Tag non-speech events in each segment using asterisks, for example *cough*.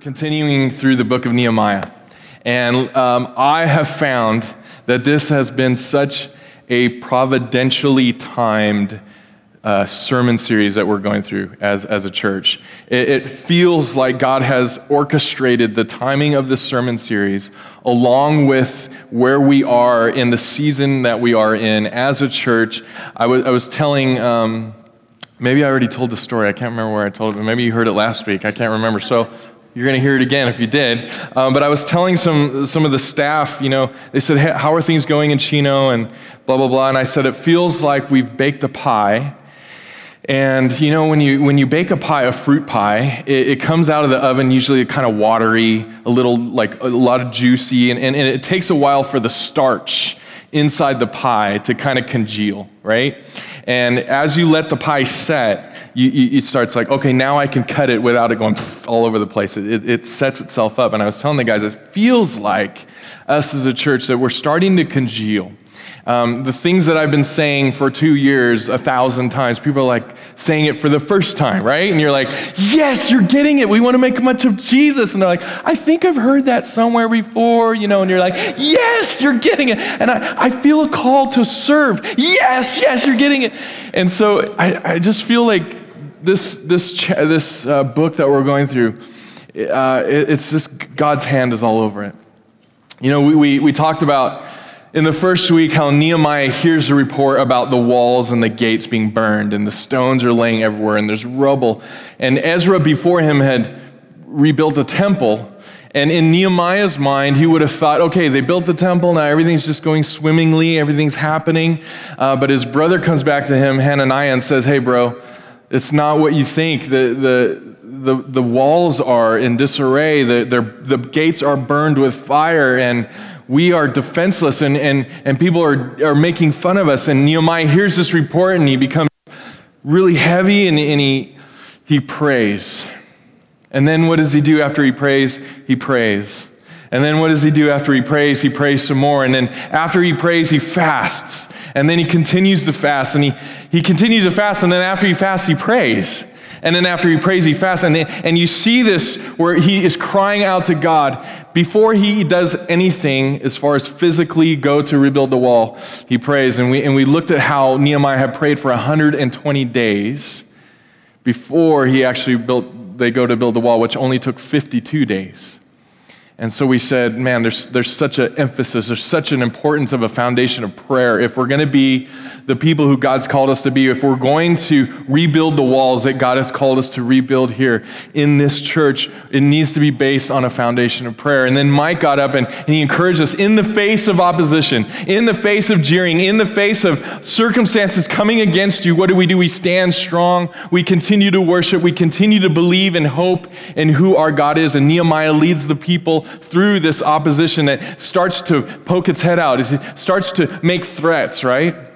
continuing through the book of Nehemiah. And um, I have found that this has been such a providentially timed uh, sermon series that we're going through as, as a church. It, it feels like God has orchestrated the timing of this sermon series along with where we are in the season that we are in as a church. I was, I was telling. Um, maybe I already told the story. I can't remember where I told it, but maybe you heard it last week. I can't remember. So you're going to hear it again if you did. Um, but I was telling some, some of the staff, you know, they said, hey, How are things going in Chino? And blah, blah, blah. And I said, It feels like we've baked a pie. And you know, when you, when you bake a pie, a fruit pie, it, it comes out of the oven usually kind of watery, a little like a lot of juicy, and, and, and it takes a while for the starch inside the pie to kind of congeal, right? And as you let the pie set, you, you, it starts like, okay, now I can cut it without it going *sniffs* all over the place. It, it, it sets itself up. And I was telling the guys, it feels like us as a church that we're starting to congeal. Um, the things that I've been saying for two years a thousand times, people are like saying it for the first time, right? And you're like, yes, you're getting it. We want to make much of Jesus. And they're like, I think I've heard that somewhere before, you know, and you're like, yes, you're getting it. And I, I feel a call to serve. Yes, yes, you're getting it. And so I, I just feel like this, this, this uh, book that we're going through, uh, it, it's just God's hand is all over it. You know, we, we, we talked about in the first week how Nehemiah hears a report about the walls and the gates being burned, and the stones are laying everywhere, and there's rubble. And Ezra before him had rebuilt a temple. And in Nehemiah's mind, he would have thought, okay, they built the temple, now everything's just going swimmingly, everything's happening. Uh, but his brother comes back to him, Hananiah, and says, hey, bro, it's not what you think. The, the, the, the walls are in disarray, the, the gates are burned with fire, and we are defenseless and, and, and people are, are making fun of us. And Nehemiah hears this report and he becomes really heavy and, and he, he prays. And then what does he do after he prays? He prays. And then what does he do after he prays? He prays some more. And then after he prays, he fasts. And then he continues to fast. And he, he continues to fast. And then after he fasts, he prays. And then after he prays, he fasts. And, and you see this where he is crying out to God. Before he does anything as far as physically go to rebuild the wall, he prays. And we, and we looked at how Nehemiah had prayed for 120 days before he actually built, they go to build the wall, which only took 52 days. And so we said, man, there's, there's such an emphasis, there's such an importance of a foundation of prayer. If we're going to be the people who God's called us to be, if we're going to rebuild the walls that God has called us to rebuild here in this church, it needs to be based on a foundation of prayer. And then Mike got up and, and he encouraged us in the face of opposition, in the face of jeering, in the face of circumstances coming against you, what do we do? We stand strong, we continue to worship, we continue to believe and hope in who our God is. And Nehemiah leads the people through this opposition that starts to poke its head out, it starts to make threats, right?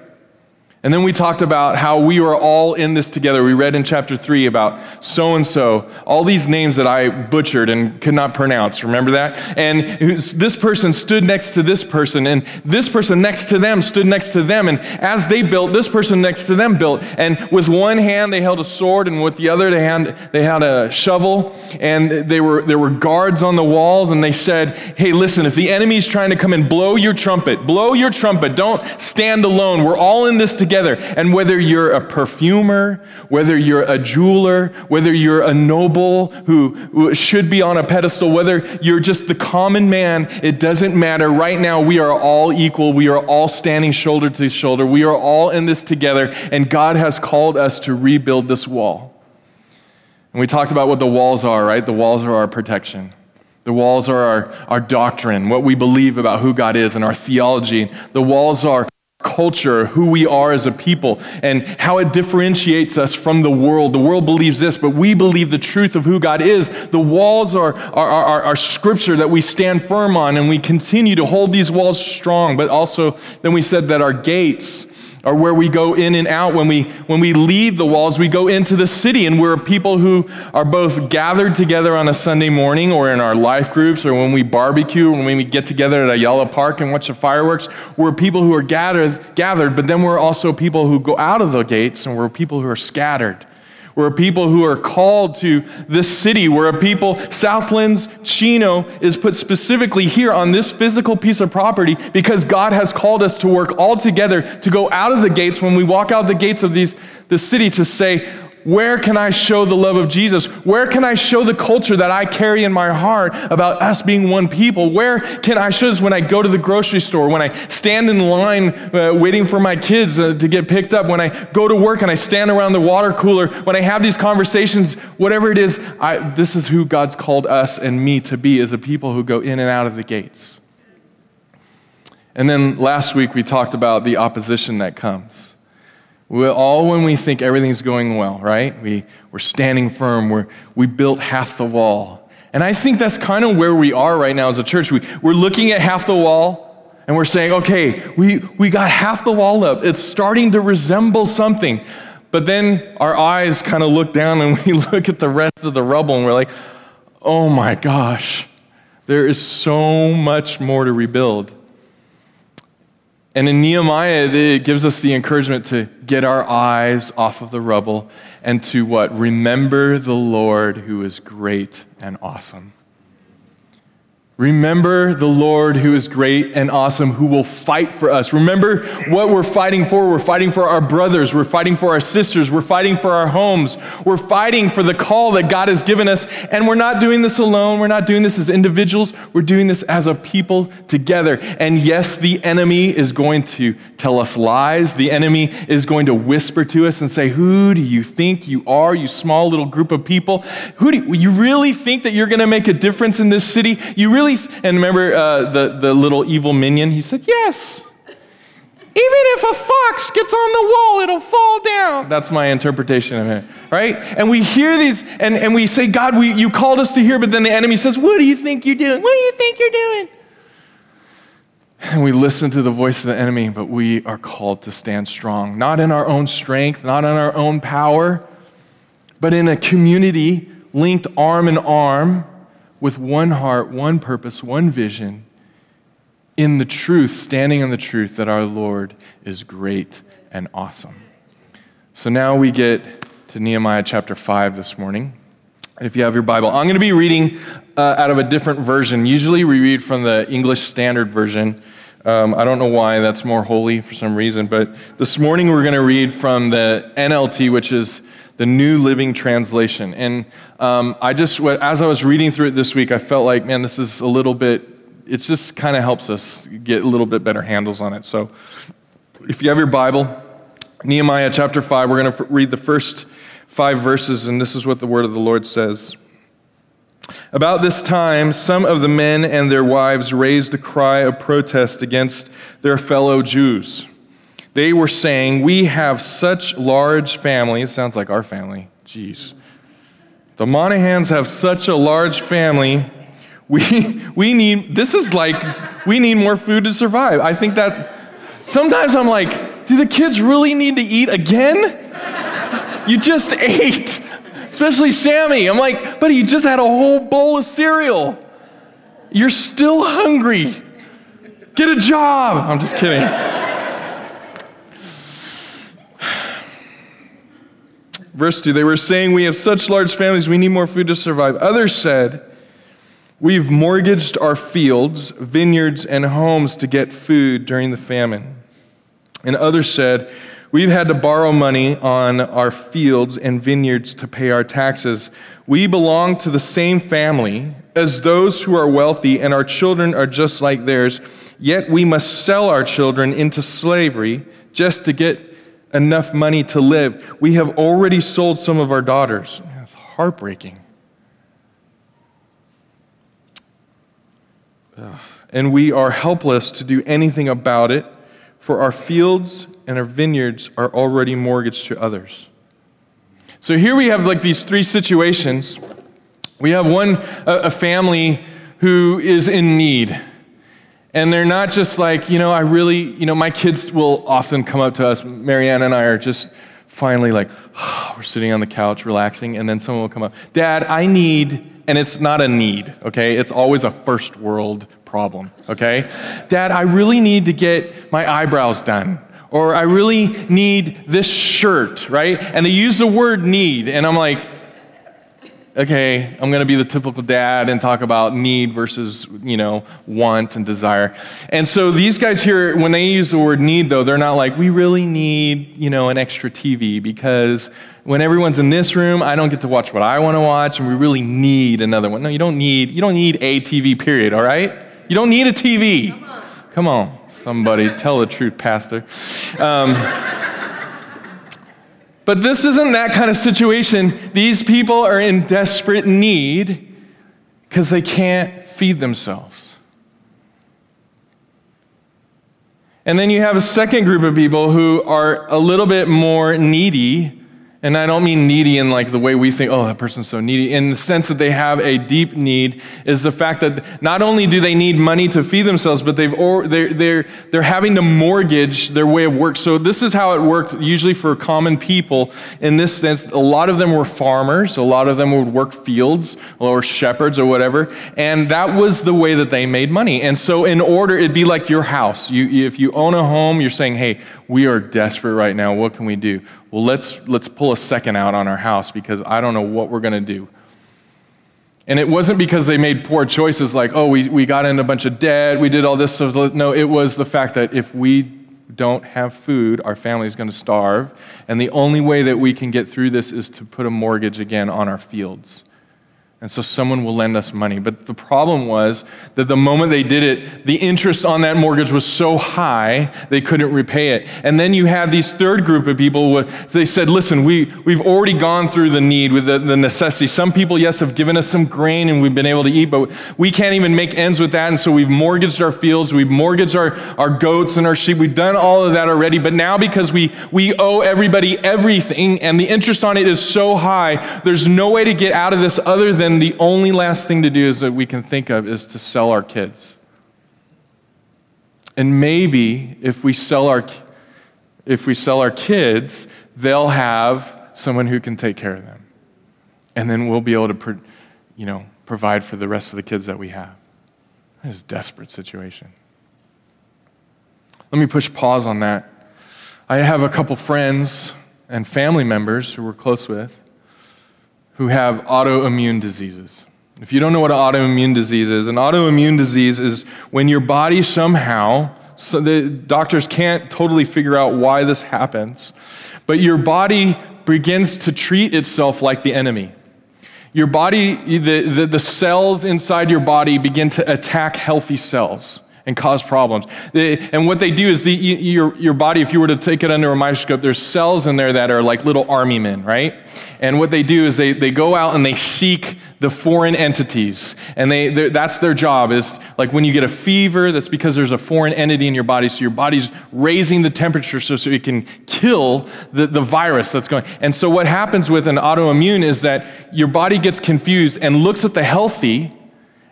And then we talked about how we were all in this together. We read in chapter 3 about so and so, all these names that I butchered and could not pronounce. Remember that? And this person stood next to this person, and this person next to them stood next to them. And as they built, this person next to them built. And with one hand, they held a sword, and with the other, had, they had a shovel. And they were, there were guards on the walls, and they said, Hey, listen, if the enemy's trying to come and blow your trumpet, blow your trumpet. Don't stand alone. We're all in this together together. And whether you're a perfumer, whether you're a jeweler, whether you're a noble who should be on a pedestal, whether you're just the common man, it doesn't matter. Right now, we are all equal. We are all standing shoulder to shoulder. We are all in this together, and God has called us to rebuild this wall. And we talked about what the walls are, right? The walls are our protection. The walls are our, our doctrine, what we believe about who God is, and our theology. The walls are culture, who we are as a people, and how it differentiates us from the world. The world believes this, but we believe the truth of who God is. The walls are, are, are, are scripture that we stand firm on, and we continue to hold these walls strong. But also, then we said that our gates, or where we go in and out. When we, when we leave the walls, we go into the city, and we're people who are both gathered together on a Sunday morning or in our life groups or when we barbecue, when we get together at Ayala Park and watch the fireworks. We're people who are gathered, gathered, but then we're also people who go out of the gates, and we're people who are scattered. We're a people who are called to this city. We're a people, Southlands Chino is put specifically here on this physical piece of property because God has called us to work all together to go out of the gates when we walk out the gates of these, the city to say, where can I show the love of Jesus? Where can I show the culture that I carry in my heart about us being one people? Where can I show this when I go to the grocery store, when I stand in line uh, waiting for my kids uh, to get picked up, when I go to work and I stand around the water cooler, when I have these conversations, whatever it is, I, this is who God's called us and me to be as a people who go in and out of the gates. And then last week we talked about the opposition that comes. We, all when we think everything's going well, right? We, we're standing firm. We're, we built half the wall. And I think that's kind of where we are right now as a church. We, we're looking at half the wall and we're saying, okay, we, we got half the wall up. It's starting to resemble something. But then our eyes kind of look down and *laughs* we look at the rest of the rubble and we're like, oh my gosh, there is so much more to rebuild. And in Nehemiah, it gives us the encouragement to get our eyes off of the rubble and to what? Remember the Lord who is great and awesome. Remember the Lord who is great and awesome, who will fight for us. Remember what we're fighting for. We're fighting for our brothers. We're fighting for our sisters. We're fighting for our homes. We're fighting for the call that God has given us. And we're not doing this alone. We're not doing this as individuals. We're doing this as a people together. And yes, the enemy is going to tell us lies. The enemy is going to whisper to us and say, Who do you think you are, you small little group of people? Who do you, you really think that you're going to make a difference in this city? You really really? And remember uh, the, the little evil minion? He said, Yes. Even if a fox gets on the wall, it'll fall down. That's my interpretation of it, right? And we hear these and, and we say, God, we, you called us to hear, but then the enemy says, What do you think you're doing? What do you think you're doing? And we listen to the voice of the enemy, but we are called to stand strong, not in our own strength, not in our own power, but in a community linked arm in arm with one heart, one purpose, one vision, in the truth, standing in the truth that our Lord is great and awesome. So now we get to Nehemiah chapter 5 this morning. If you have your Bible, I'm going to be reading uh, out of a different version. Usually we read from the English Standard Version. Um, I don't know why that's more holy for some reason, but this morning we're going to read from the NLT, which is the New Living Translation. And um, I just, as I was reading through it this week, I felt like, man, this is a little bit, it just kind of helps us get a little bit better handles on it. So if you have your Bible, Nehemiah chapter 5, we're going to read the first five verses, and this is what the word of the Lord says. About this time, some of the men and their wives raised a cry of protest against their fellow Jews. They were saying, We have such large families. Sounds like our family. Jeez. The Monaghans have such a large family. We, *laughs* we need, this is like, we need more food to survive. I think that sometimes I'm like, do the kids really need to eat again? *laughs* You just ate. Especially Sammy. I'm like, but you just had a whole bowl of cereal. You're still hungry. Get a job. I'm just kidding. Verse 2 They were saying, We have such large families, we need more food to survive. Others said, We've mortgaged our fields, vineyards, and homes to get food during the famine. And others said, We've had to borrow money on our fields and vineyards to pay our taxes. We belong to the same family as those who are wealthy, and our children are just like theirs. Yet we must sell our children into slavery just to get enough money to live. We have already sold some of our daughters. That's heartbreaking. And we are helpless to do anything about it, for our fields and our vineyards are already mortgaged to others. So here we have like these three situations. We have one, a family who is in need. And they're not just like, you know, I really, you know, my kids will often come up to us. Marianne and I are just finally like, oh, *sighs* we're sitting on the couch relaxing, and then someone will come up, Dad, I need, and it's not a need, okay? It's always a first world problem, okay? Dad, I really need to get my eyebrows done. Or I really need this shirt, right? And they use the word need, and I'm like, okay, I'm going to be the typical dad and talk about need versus, you know, want and desire. And so these guys here, when they use the word need, though, they're not like, we really need, you know, an extra TV because when everyone's in this room, I don't get to watch what I want to watch, and we really need another one. No, you don't need, you don't need a TV, period, all right? You don't need a TV. Come on. Come on somebody, tell the truth, Pastor. Um, but this isn't that kind of situation. These people are in desperate need because they can't feed themselves. And then you have a second group of people who are a little bit more needy and I don't mean needy in like the way we think, oh, that person's so needy. In the sense that they have a deep need, is the fact that not only do they need money to feed themselves, but they've or, they're, they're, they're having to mortgage their way of work. So this is how it worked usually for common people in this sense. A lot of them were farmers, a lot of them would work fields or shepherds or whatever. And that was the way that they made money. And so in order, it'd be like your house. You, if you own a home, you're saying, hey, we are desperate right now. What can we do? well, let's, let's pull a second out on our house because I don't know what we're going to do. And it wasn't because they made poor choices like, oh, we, we got in a bunch of debt, we did all this. So no, it was the fact that if we don't have food, our family is going to starve. And the only way that we can get through this is to put a mortgage again on our fields. And so someone will lend us money. But the problem was that the moment they did it, the interest on that mortgage was so high, they couldn't repay it. And then you have these third group of people, they said, listen, we, we've already gone through the need with the, the necessity. Some people, yes, have given us some grain and we've been able to eat, but we can't even make ends with that. And so we've mortgaged our fields, we've mortgaged our, our goats and our sheep. We've done all of that already. But now because we, we owe everybody everything and the interest on it is so high, there's no way to get out of this other than the only last thing to do is that we can think of is to sell our kids. And maybe if we sell our if we sell our kids, they'll have someone who can take care of them. And then we'll be able to you know, provide for the rest of the kids that we have. That is a desperate situation. Let me push pause on that. I have a couple friends and family members who we're close with who have autoimmune diseases. If you don't know what an autoimmune disease is, an autoimmune disease is when your body somehow, so the doctors can't totally figure out why this happens, but your body begins to treat itself like the enemy. Your body, the, the, the cells inside your body begin to attack healthy cells and cause problems. And what they do is the, your, your body, if you were to take it under a microscope, there's cells in there that are like little army men, right? And what they do is they, they go out and they seek the foreign entities. And they, that's their job is like when you get a fever, that's because there's a foreign entity in your body. So your body's raising the temperature so, so it can kill the, the virus that's going. And so what happens with an autoimmune is that your body gets confused and looks at the healthy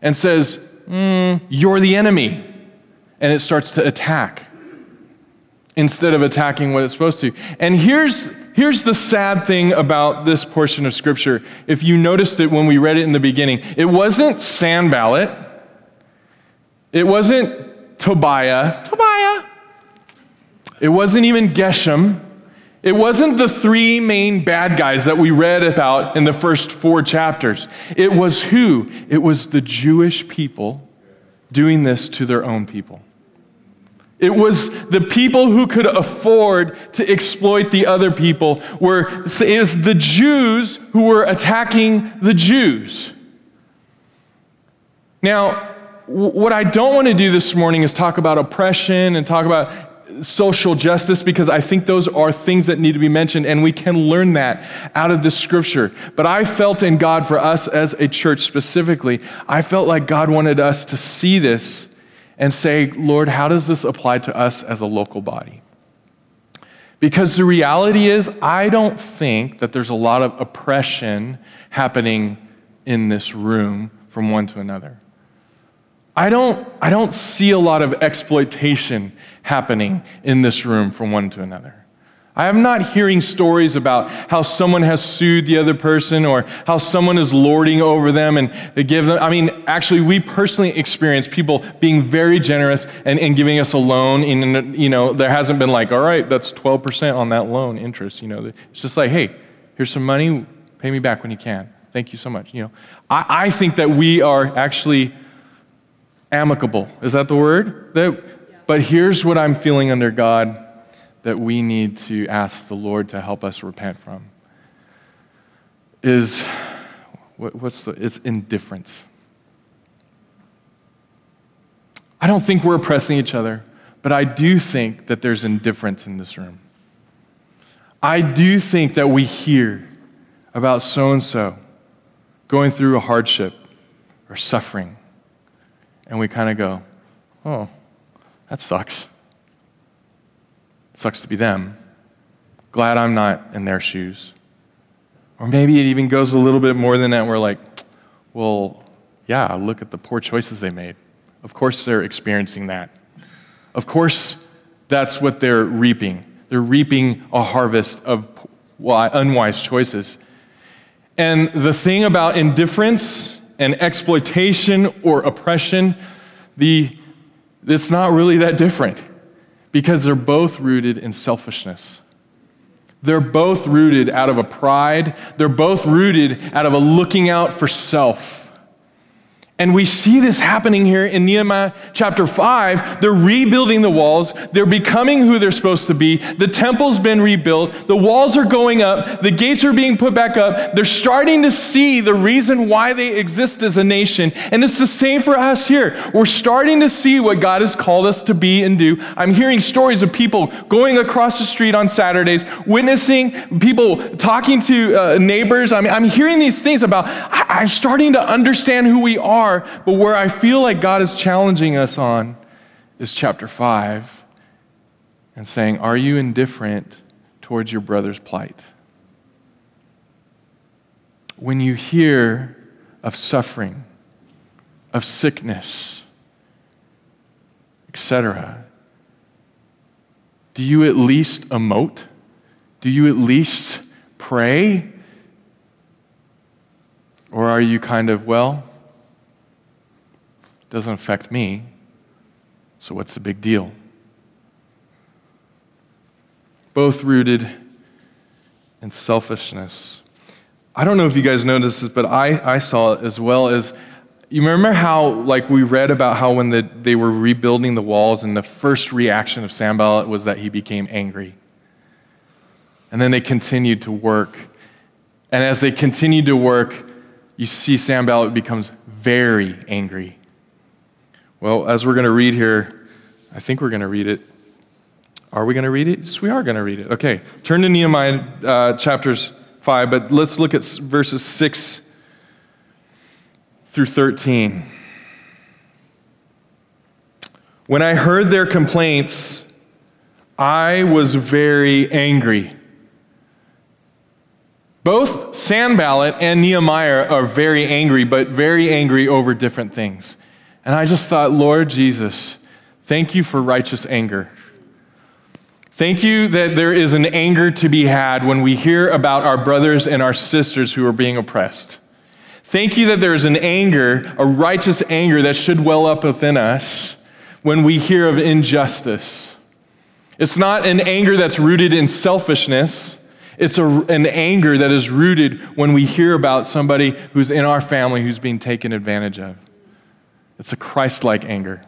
and says, mm, you're the enemy and it starts to attack instead of attacking what it's supposed to. And here's, here's the sad thing about this portion of Scripture. If you noticed it when we read it in the beginning, it wasn't Sanballat, it wasn't Tobiah, Tobiah. It wasn't even Geshem. It wasn't the three main bad guys that we read about in the first four chapters. It was who? It was the Jewish people doing this to their own people. It was the people who could afford to exploit the other people were is the Jews who were attacking the Jews. Now, what I don't want to do this morning is talk about oppression and talk about social justice because I think those are things that need to be mentioned and we can learn that out of this scripture. But I felt in God for us as a church specifically, I felt like God wanted us to see this and say, Lord, how does this apply to us as a local body? Because the reality is, I don't think that there's a lot of oppression happening in this room from one to another. I don't, I don't see a lot of exploitation happening in this room from one to another. I am not hearing stories about how someone has sued the other person or how someone is lording over them and they give them. I mean, actually, we personally experience people being very generous and, and giving us a loan. And, you know, there hasn't been like, all right, that's 12% on that loan interest. You know, it's just like, hey, here's some money, pay me back when you can. Thank you so much. You know, I, I think that we are actually amicable. Is that the word? That, but here's what I'm feeling under God that we need to ask the Lord to help us repent from is what, what's the, it's indifference. I don't think we're oppressing each other, but I do think that there's indifference in this room. I do think that we hear about so and so going through a hardship or suffering, and we kind of go, oh, that sucks. Sucks to be them. Glad I'm not in their shoes. Or maybe it even goes a little bit more than that. We're like, well, yeah, look at the poor choices they made. Of course, they're experiencing that. Of course, that's what they're reaping. They're reaping a harvest of unwise choices. And the thing about indifference and exploitation or oppression, the, it's not really that different because they're both rooted in selfishness. They're both rooted out of a pride, they're both rooted out of a looking out for self. And we see this happening here in Nehemiah chapter 5. They're rebuilding the walls. They're becoming who they're supposed to be. The temple's been rebuilt. The walls are going up. The gates are being put back up. They're starting to see the reason why they exist as a nation. And it's the same for us here. We're starting to see what God has called us to be and do. I'm hearing stories of people going across the street on Saturdays, witnessing people talking to uh, neighbors. I mean, I'm hearing these things about, I- I'm starting to understand who we are are, but where I feel like God is challenging us on is chapter 5 and saying, Are you indifferent towards your brother's plight? When you hear of suffering, of sickness, etc., do you at least emote? Do you at least pray? Or are you kind of, well, doesn't affect me, so what's the big deal? Both rooted in selfishness. I don't know if you guys noticed this, but I, I saw it as well as you remember how, like, we read about how when the, they were rebuilding the walls, and the first reaction of Sanballat was that he became angry. And then they continued to work. And as they continued to work, you see Sanballat becomes very angry. Well, as we're going to read here, I think we're going to read it. Are we going to read it? Yes, we are going to read it. Okay, turn to Nehemiah uh, chapters 5, but let's look at verses 6 through 13. When I heard their complaints, I was very angry. Both Sanballat and Nehemiah are very angry, but very angry over different things. And I just thought, Lord Jesus, thank you for righteous anger. Thank you that there is an anger to be had when we hear about our brothers and our sisters who are being oppressed. Thank you that there is an anger, a righteous anger that should well up within us when we hear of injustice. It's not an anger that's rooted in selfishness. It's a, an anger that is rooted when we hear about somebody who's in our family who's being taken advantage of. It's a Christ like anger.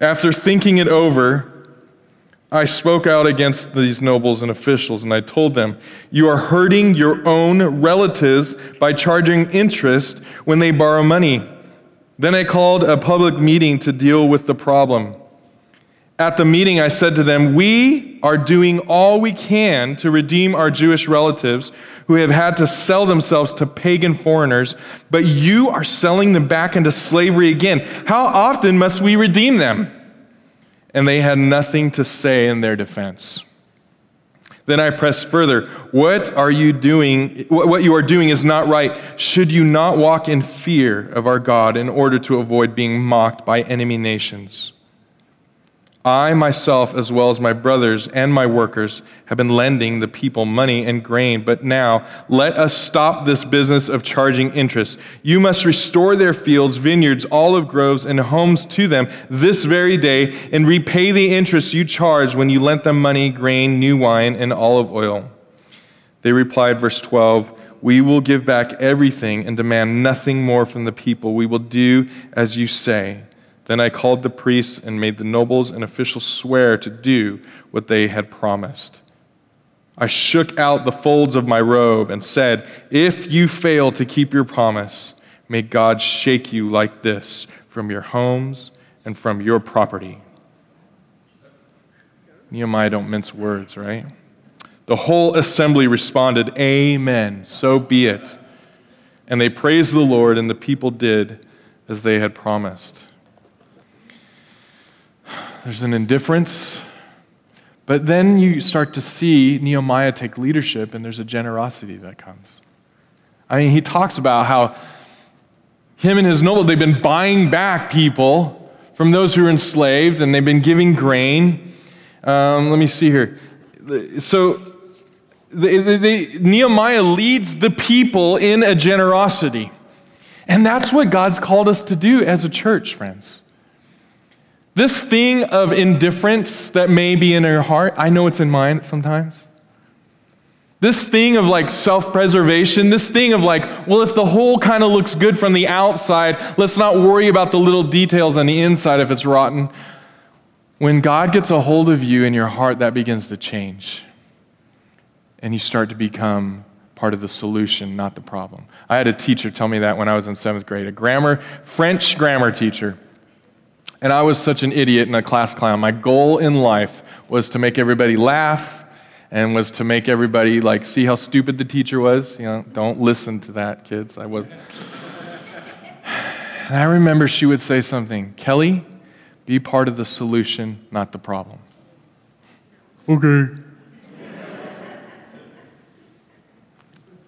After thinking it over, I spoke out against these nobles and officials, and I told them, You are hurting your own relatives by charging interest when they borrow money. Then I called a public meeting to deal with the problem. At the meeting, I said to them, We are doing all we can to redeem our Jewish relatives who have had to sell themselves to pagan foreigners, but you are selling them back into slavery again. How often must we redeem them? And they had nothing to say in their defense. Then I pressed further. What are you doing? What you are doing is not right. Should you not walk in fear of our God in order to avoid being mocked by enemy nations? I myself, as well as my brothers and my workers, have been lending the people money and grain, but now let us stop this business of charging interest. You must restore their fields, vineyards, olive groves, and homes to them this very day, and repay the interest you charged when you lent them money, grain, new wine, and olive oil. They replied, verse 12, We will give back everything and demand nothing more from the people. We will do as you say. Then I called the priests and made the nobles and officials swear to do what they had promised. I shook out the folds of my robe and said, If you fail to keep your promise, may God shake you like this from your homes and from your property. Nehemiah don't mince words, right? The whole assembly responded, Amen, so be it. And they praised the Lord, and the people did as they had promised. There's an indifference. But then you start to see Nehemiah take leadership, and there's a generosity that comes. I mean, he talks about how him and his noble, they've been buying back people from those who are enslaved, and they've been giving grain. Um, let me see here. So, Nehemiah leads the people in a generosity. And that's what God's called us to do as a church, friends. This thing of indifference that may be in your heart, I know it's in mine sometimes. This thing of like self preservation, this thing of like, well, if the whole kind of looks good from the outside, let's not worry about the little details on the inside if it's rotten. When God gets a hold of you in your heart, that begins to change. And you start to become part of the solution, not the problem. I had a teacher tell me that when I was in seventh grade, a grammar, French grammar teacher. And I was such an idiot and a class clown. My goal in life was to make everybody laugh and was to make everybody like see how stupid the teacher was. You know, don't listen to that, kids. I was. *sighs* And I remember she would say something, Kelly, be part of the solution, not the problem. Okay.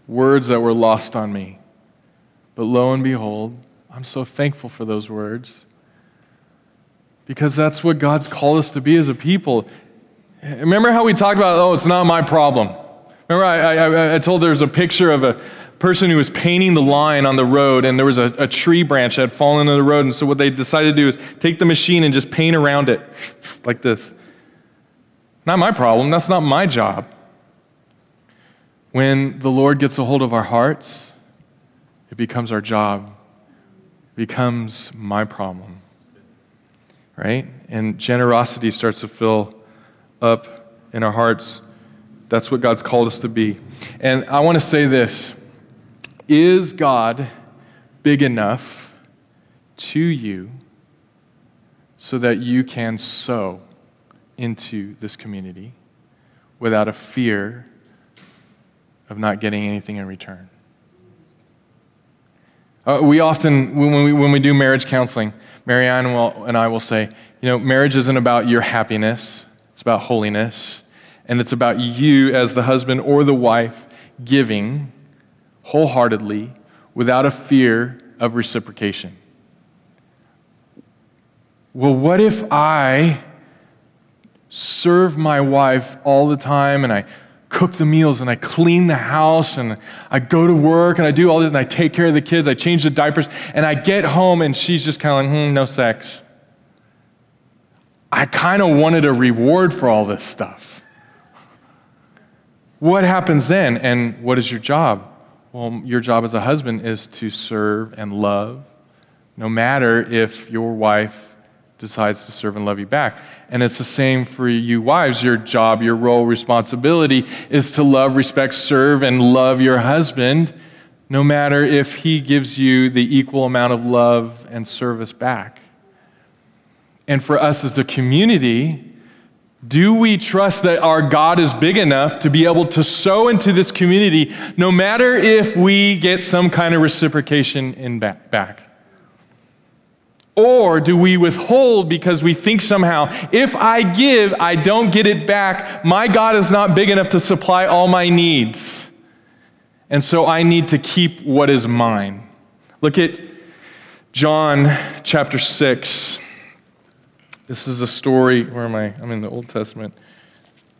words that were lost on me. But lo and behold, I'm so thankful for those words because that's what God's called us to be as a people. Remember how we talked about, oh, it's not my problem. Remember, I, I, I told there's a picture of a person who was painting the line on the road, and there was a, a tree branch that had fallen into the road. And so, what they decided to do is take the machine and just paint around it *laughs* like this. Not my problem. That's not my job. When the Lord gets a hold of our hearts, it becomes our job, it becomes my problem right? And generosity starts to fill up in our hearts. That's what God's called us to be. And I want to say this Is God big enough to you so that you can sow into this community without a fear of not getting anything in return? Uh, we often, when we, when we do marriage counseling, Marianne will, and I will say, you know, marriage isn't about your happiness, it's about holiness. And it's about you as the husband or the wife giving wholeheartedly without a fear of reciprocation. Well, what if I serve my wife all the time and I cook the meals and I clean the house and I go to work and I do all this and I take care of the kids, I change the diapers, and I get home and she's just kind of like, hmm, no sex. I kind of wanted a reward for all this stuff. What happens then? And what is your job? Well, your job as a husband is to serve and love, no matter if your wife decides to serve and love you back. And it's the same for you wives. Your job, your role, responsibility is to love, respect, serve, and love your husband, no matter if he gives you the equal amount of love and service back. And for us as a community, do we trust that our God is big enough to be able to sow into this community no matter if we get some kind of reciprocation in back? Or do we withhold because we think somehow, if I give, I don't get it back? My God is not big enough to supply all my needs. And so I need to keep what is mine. Look at John chapter 6, This is a story. Where am I? I'm in the Old Testament.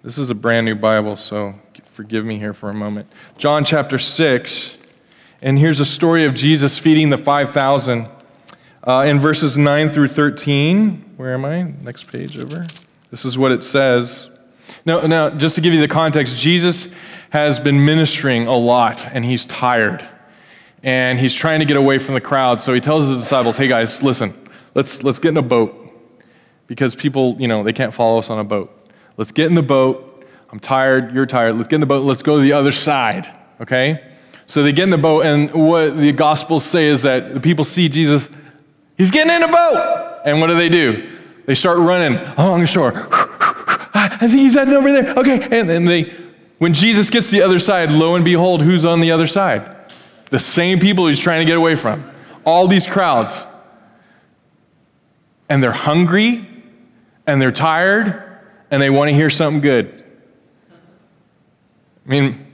This is a brand new Bible, so forgive me here for a moment. John chapter 6. And here's a story of Jesus feeding the 5,000 uh, in verses 9 through 13. Where am I? Next page over. This is what it says. Now, now, just to give you the context, Jesus has been ministering a lot and he's tired. And he's trying to get away from the crowd. So he tells his disciples, hey guys, listen, let's, let's get in a boat because people, you know, they can't follow us on a boat. Let's get in the boat. I'm tired. You're tired. Let's get in the boat. Let's go to the other side. Okay? So they get in the boat, and what the Gospels say is that the people see Jesus, he's getting in a boat. And what do they do? They start running along the shore. *sighs* I think he's heading over there. Okay. And then they, when Jesus gets to the other side, lo and behold, who's on the other side? The same people he's trying to get away from. All these crowds. And they're hungry and they're tired and they want to hear something good. I mean,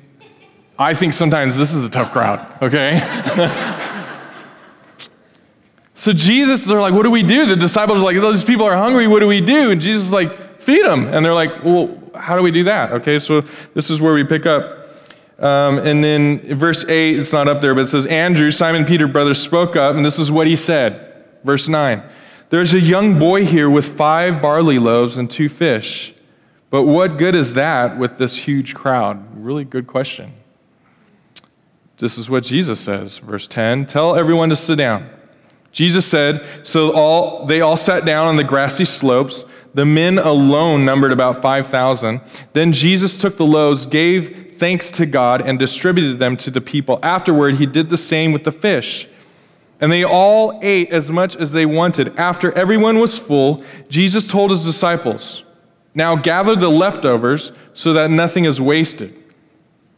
I think sometimes this is a tough crowd, okay? *laughs* so Jesus, they're like, what do we do? The disciples are like, those people are hungry, what do we do? And Jesus is like, feed them. And they're like, well, how do we do that? Okay, so this is where we pick up. Um, and then verse 8, it's not up there, but it says, Andrew, Simon Peter brother, spoke up, and this is what he said. Verse 9. There's a young boy here with five barley loaves and two fish. But what good is that with this huge crowd? Really good question. This is what Jesus says, verse 10 Tell everyone to sit down. Jesus said, So all, they all sat down on the grassy slopes. The men alone numbered about 5,000. Then Jesus took the loaves, gave thanks to God, and distributed them to the people. Afterward, he did the same with the fish. And they all ate as much as they wanted. After everyone was full, Jesus told his disciples, Now gather the leftovers so that nothing is wasted.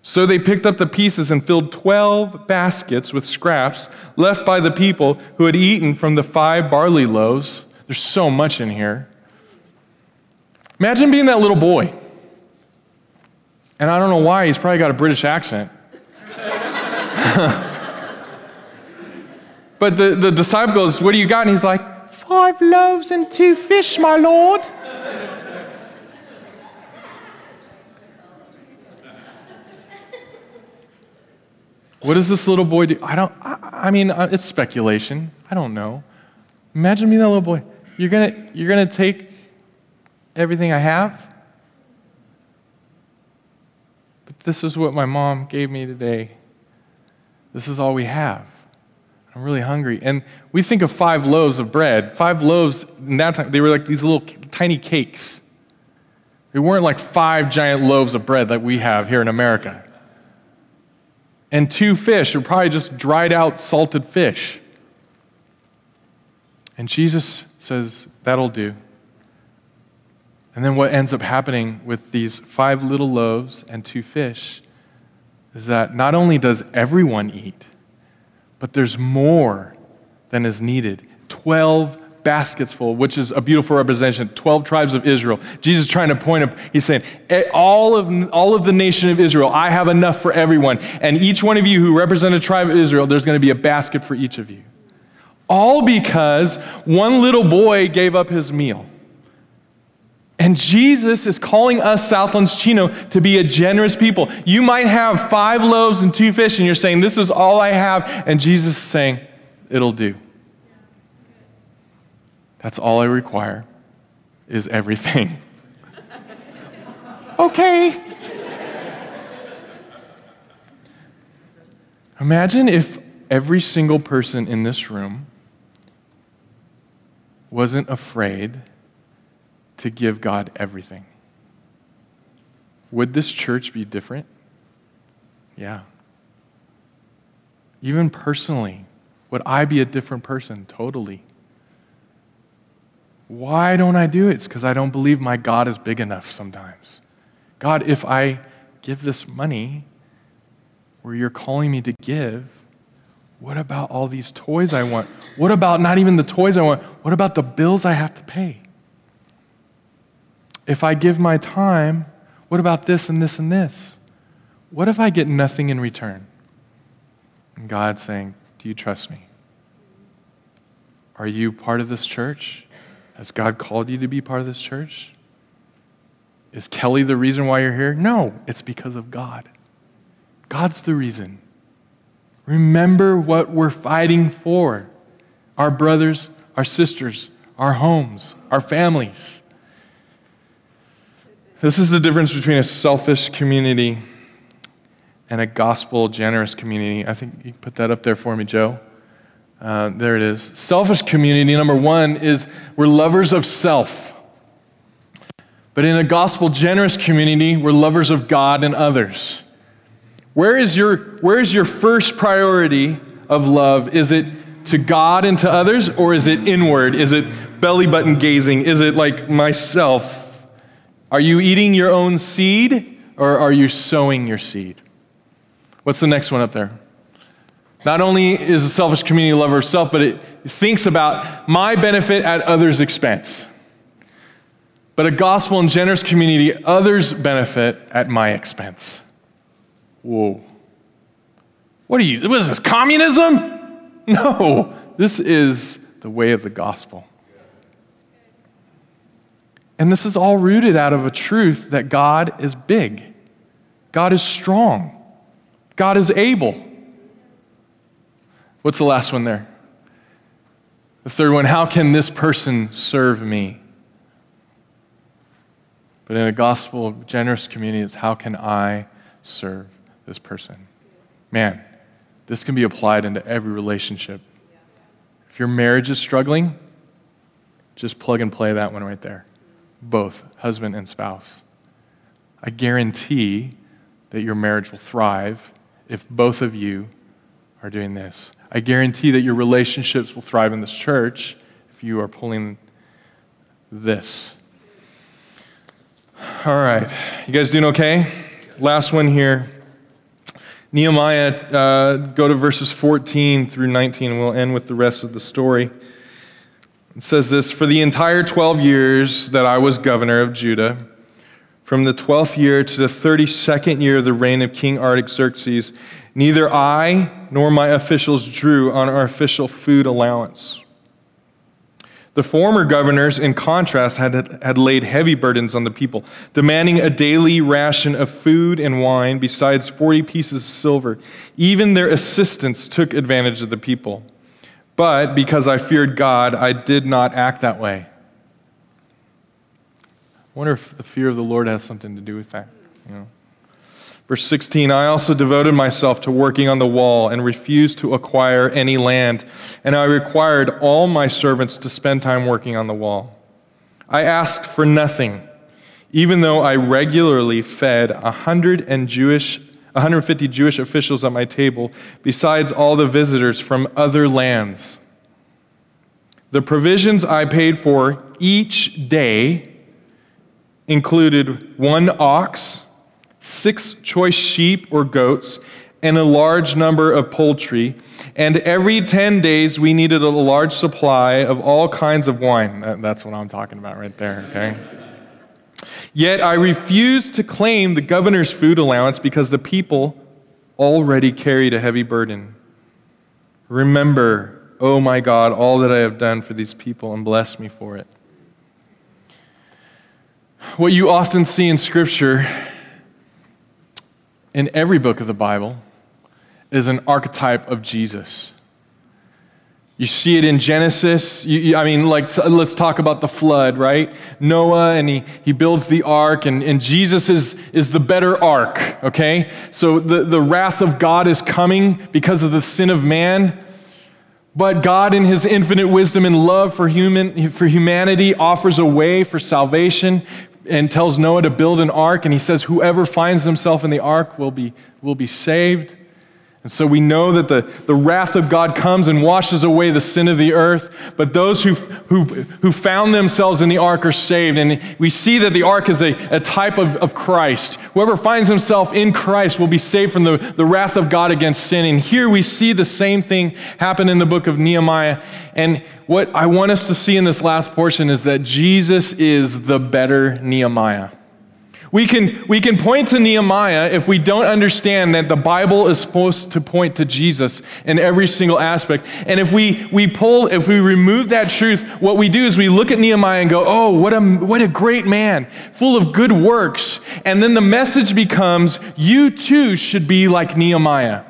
So they picked up the pieces and filled 12 baskets with scraps left by the people who had eaten from the five barley loaves. There's so much in here. Imagine being that little boy. And I don't know why, he's probably got a British accent. *laughs* But the, the disciple goes, What do you got? And he's like, Five loaves and two fish, my Lord. What does this little boy do? I don't, I, I mean, uh, it's speculation. I don't know. Imagine being that little boy. You're going to you're gonna take everything I have? But this is what my mom gave me today. This is all we have. I'm really hungry. And we think of five loaves of bread. Five loaves, in that time, they were like these little tiny cakes. They weren't like five giant loaves of bread that we have here in America. And two fish are probably just dried out salted fish. And Jesus says, That'll do. And then what ends up happening with these five little loaves and two fish is that not only does everyone eat, but there's more than is needed. 12 baskets full, which is a beautiful representation. 12 tribes of Israel. Jesus trying to point up, he's saying, eh, all of, all of the nation of Israel, I have enough for everyone. And each one of you who represent a tribe of Israel, there's going to be a basket for each of you. All because one little boy gave up his meal. And Jesus is calling us Southlands Chino to be a generous people. You might have five loaves and two fish, and you're saying, This is all I have. And Jesus is saying, It'll do. That's all I require, is everything. *laughs* okay. Imagine if every single person in this room wasn't afraid to give God everything. Would this church be different? Yeah. Even personally, would I be a different person? Totally. Why don't I do it? It's because I don't believe my God is big enough sometimes. God, if I give this money where you're calling me to give, what about all these toys I want? What about not even the toys I want? What about the bills I have to pay? if I give my time, what about this and this and this? What if I get nothing in return? And God's saying, Do you trust me? Are you part of this church? Has God called you to be part of this church? Is Kelly the reason why you're here? No, it's because of God. God's the reason. Remember what we're fighting for our brothers, our sisters, our homes, our families. This is the difference between a selfish community and a gospel generous community. I think you put that up there for me, Joe. Uh, there it is. Selfish community, number one, is we're lovers of self. But in a gospel generous community, we're lovers of God and others. Where is your, where is your first priority of love? Is it to God and to others, or is it inward? Is it belly button gazing? Is it like myself? Are you eating your own seed, or are you sowing your seed? What's the next one up there? Not only is a selfish community a lover of self, but it thinks about my benefit at others' expense. But a gospel and generous community, others benefit at my expense. Whoa. What are you, what is this, communism? *laughs* No, this is the way of the gospel. And this is all rooted out of a truth that God is big, God is strong, God is able. What's the last one there? The third one, how can this person serve me? But in a gospel generous community, it's how can I serve this person? Man, this can be applied into every relationship. If your marriage is struggling, just plug and play that one right there. Both, husband and spouse. I guarantee that your marriage will thrive if both of you are doing this. I guarantee that your relationships will thrive in this church if you are pulling this. All right. You guys doing okay? Last one here. Nehemiah, uh, go to verses 14 through 19, and we'll end with the rest of the story. It says this For the entire 12 years that I was governor of Judah, from the 12th year to the 32nd year of the reign of King Artaxerxes, neither I nor my officials drew on our official food allowance. The former governors, in contrast, had, had laid heavy burdens on the people, demanding a daily ration of food and wine, besides 40 pieces of silver. Even their assistants took advantage of the people. But because I feared God, I did not act that way. I wonder if the fear of the Lord has something to do with that. You know? Verse 16 I also devoted myself to working on the wall and refused to acquire any land, and I required all my servants to spend time working on the wall. I asked for nothing, even though I regularly fed 100 and Jewish, 150 Jewish officials at my table, besides all the visitors from other lands. The provisions I paid for each day included one ox six choice sheep or goats, and a large number of poultry. And every 10 days, we needed a large supply of all kinds of wine. That's what I'm talking about right there, okay? Yet I refused to claim the governor's food allowance because the people already carried a heavy burden. Remember, oh my God, all that I have done for these people and bless me for it. What you often see in Scripture in every book of the Bible is an archetype of Jesus. You see it in Genesis. You, you, I mean, like, let's talk about the flood, right? Noah, and he, he builds the ark, and, and Jesus is, is the better ark, okay? So the, the wrath of God is coming because of the sin of man. But God, in his infinite wisdom and love for, human, for humanity, offers a way for salvation and tells Noah to build an ark, and he says, Whoever finds himself in the ark will be, will be saved. And so we know that the, the wrath of God comes and washes away the sin of the earth, but those who, who, who found themselves in the ark are saved. And we see that the ark is a, a type of, of Christ. Whoever finds himself in Christ will be saved from the, the wrath of God against sin. And here we see the same thing happen in the book of Nehemiah. And what I want us to see in this last portion is that Jesus is the better Nehemiah. We can, we can point to Nehemiah if we don't understand that the Bible is supposed to point to Jesus in every single aspect. And if we, we pull, if we remove that truth, what we do is we look at Nehemiah and go, oh, what a, what a great man, full of good works. And then the message becomes, you too should be like Nehemiah.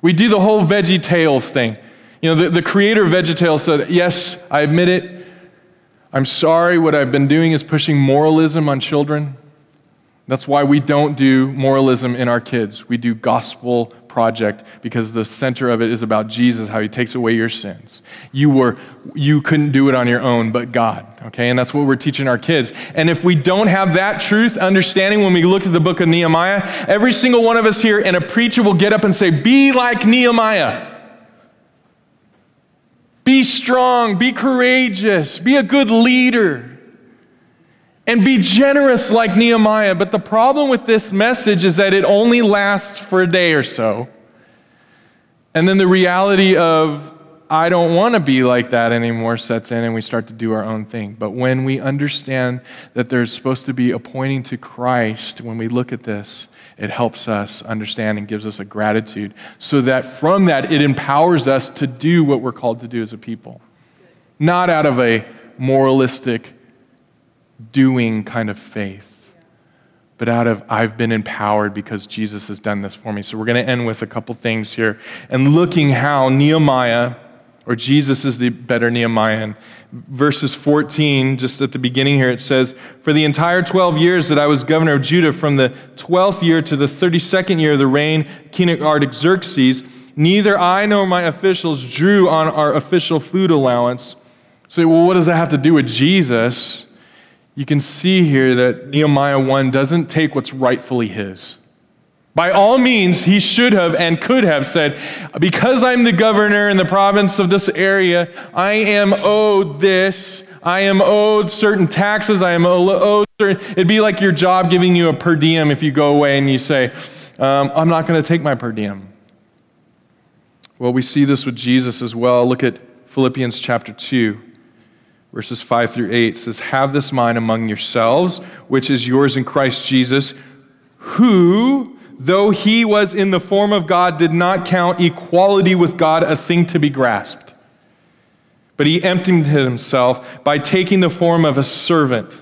We do the whole Veggie Tales thing. You know, the, the creator of Veggie Tales said, yes, I admit it. I'm sorry, what I've been doing is pushing moralism on children. That's why we don't do moralism in our kids. We do gospel project because the center of it is about Jesus, how he takes away your sins. You were you couldn't do it on your own, but God. Okay? And that's what we're teaching our kids. And if we don't have that truth understanding when we look at the book of Nehemiah, every single one of us here and a preacher will get up and say, "Be like Nehemiah." Be strong, be courageous, be a good leader and be generous like Nehemiah. But the problem with this message is that it only lasts for a day or so. And then the reality of, I don't want to be like that anymore sets in and we start to do our own thing. But when we understand that there's supposed to be a pointing to Christ when we look at this, it helps us understand and gives us a gratitude so that from that it empowers us to do what we're called to do as a people. Not out of a moralistic, doing kind of faith, but out of I've been empowered because Jesus has done this for me. So we're going to end with a couple things here and looking how Nehemiah, or Jesus is the better Nehemiah. In verses 14, just at the beginning here, it says, For the entire 12 years that I was governor of Judah, from the 12th year to the 32nd year of the reign King Artaxerxes, neither I nor my officials drew on our official food allowance. So, well, what does that have to do with Jesus? You can see here that Nehemiah 1 doesn't take what's rightfully his. By all means, he should have and could have said, Because I'm the governor in the province of this area, I am owed this. I am owed certain taxes. I am owed certain. It'd be like your job giving you a per diem if you go away and you say, um, I'm not going to take my per diem. Well, we see this with Jesus as well. Look at Philippians chapter 2 verses 5 through 8 says, Have this mind among yourselves, which is yours in Christ Jesus, who, though he was in the form of God, did not count equality with God a thing to be grasped. But he emptied himself by taking the form of a servant,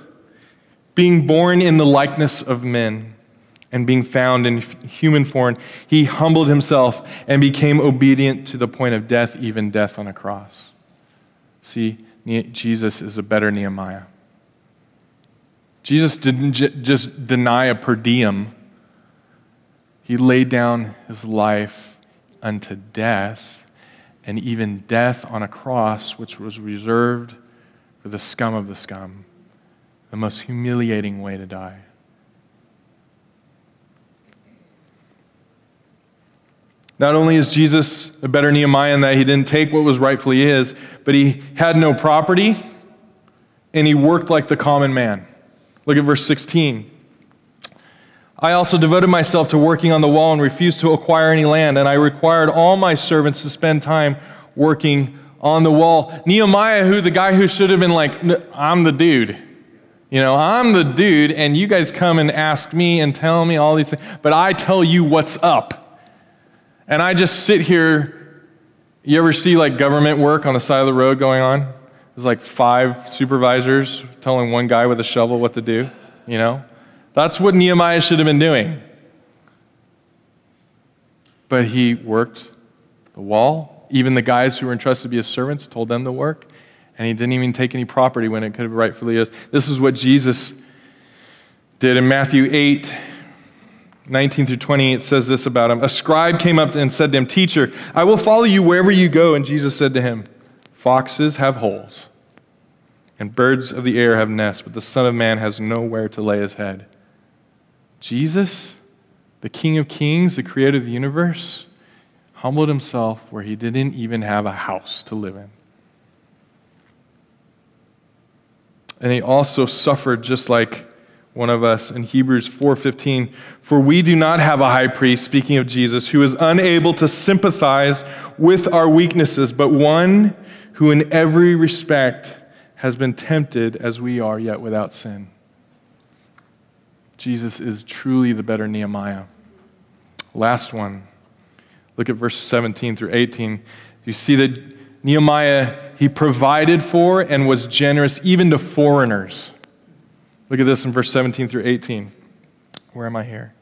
being born in the likeness of men. And being found in human form, he humbled himself and became obedient to the point of death, even death on a cross. See, Jesus is a better Nehemiah. Jesus didn't j- just deny a per diem, he laid down his life unto death, and even death on a cross, which was reserved for the scum of the scum, the most humiliating way to die. Not only is Jesus a better Nehemiah in that he didn't take what was rightfully his, but he had no property and he worked like the common man. Look at verse 16. I also devoted myself to working on the wall and refused to acquire any land, and I required all my servants to spend time working on the wall. Nehemiah, who the guy who should have been like, I'm the dude. You know, I'm the dude, and you guys come and ask me and tell me all these things, but I tell you what's up. And I just sit here. You ever see like government work on the side of the road going on? There's like five supervisors telling one guy with a shovel what to do, you know? That's what Nehemiah should have been doing. But he worked the wall. Even the guys who were entrusted to be his servants told them to work. And he didn't even take any property when it could have rightfully is. This is what Jesus did in Matthew 8. 19 through 20, it says this about him. A scribe came up and said to him, Teacher, I will follow you wherever you go. And Jesus said to him, Foxes have holes, and birds of the air have nests, but the Son of Man has nowhere to lay his head. Jesus, the King of Kings, the creator of the universe, humbled himself where he didn't even have a house to live in. And he also suffered just like one of us in Hebrews 4:15 for we do not have a high priest speaking of Jesus who is unable to sympathize with our weaknesses but one who in every respect has been tempted as we are yet without sin. Jesus is truly the better Nehemiah. Last one. Look at verse 17 through 18. You see that Nehemiah, he provided for and was generous even to foreigners. Look at this in verse 17 through 18. Where am I here?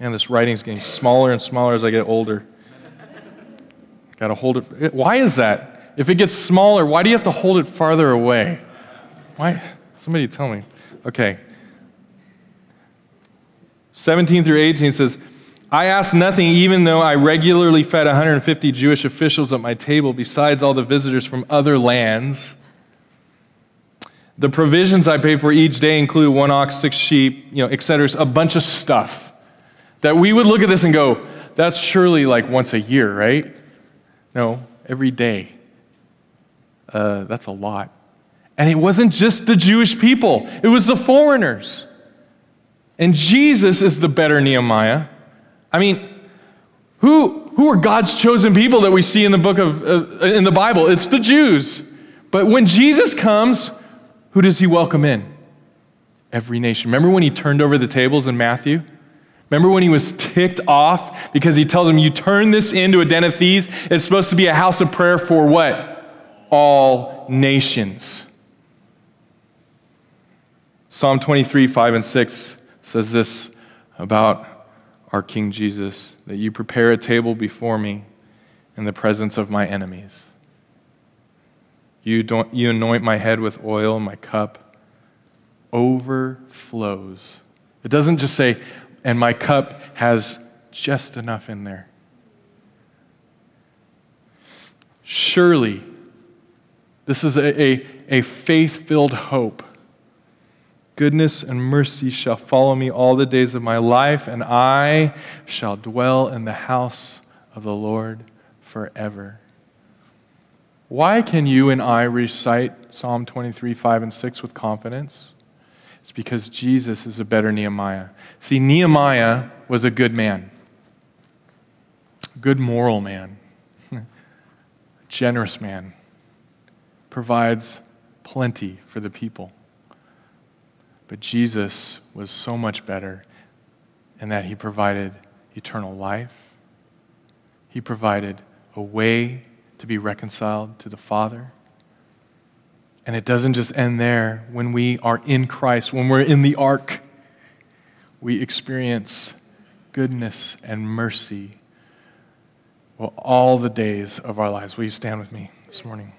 Man, this writing's getting smaller and smaller as I get older. Got to hold it. Why is that? If it gets smaller, why do you have to hold it farther away? Why? Somebody tell me. Okay. 17 through 18 says, I asked nothing, even though I regularly fed 150 Jewish officials at my table, besides all the visitors from other lands. The provisions I pay for each day include one ox, six sheep, you know, et cetera, a bunch of stuff that we would look at this and go, that's surely like once a year, right? No, every day. Uh, that's a lot. And it wasn't just the Jewish people, it was the foreigners. And Jesus is the better Nehemiah. I mean, who, who are God's chosen people that we see in the book of, uh, in the Bible? It's the Jews. But when Jesus comes, who does he welcome in? Every nation. Remember when he turned over the tables in Matthew? Remember when he was ticked off because he tells them, You turn this into a den of thieves? It's supposed to be a house of prayer for what? All nations. Psalm 23, 5 and 6 says this about our King Jesus that you prepare a table before me in the presence of my enemies. You, don't, you anoint my head with oil, my cup overflows. It doesn't just say, and my cup has just enough in there. Surely, this is a, a, a faith filled hope Goodness and mercy shall follow me all the days of my life, and I shall dwell in the house of the Lord forever. Why can you and I recite Psalm 23, 5, and 6 with confidence? It's because Jesus is a better Nehemiah. See, Nehemiah was a good man, good moral man, *laughs* generous man, provides plenty for the people. But Jesus was so much better in that he provided eternal life, he provided a way to be reconciled to the Father. And it doesn't just end there. When we are in Christ, when we're in the ark, we experience goodness and mercy well, all the days of our lives. Will you stand with me this morning?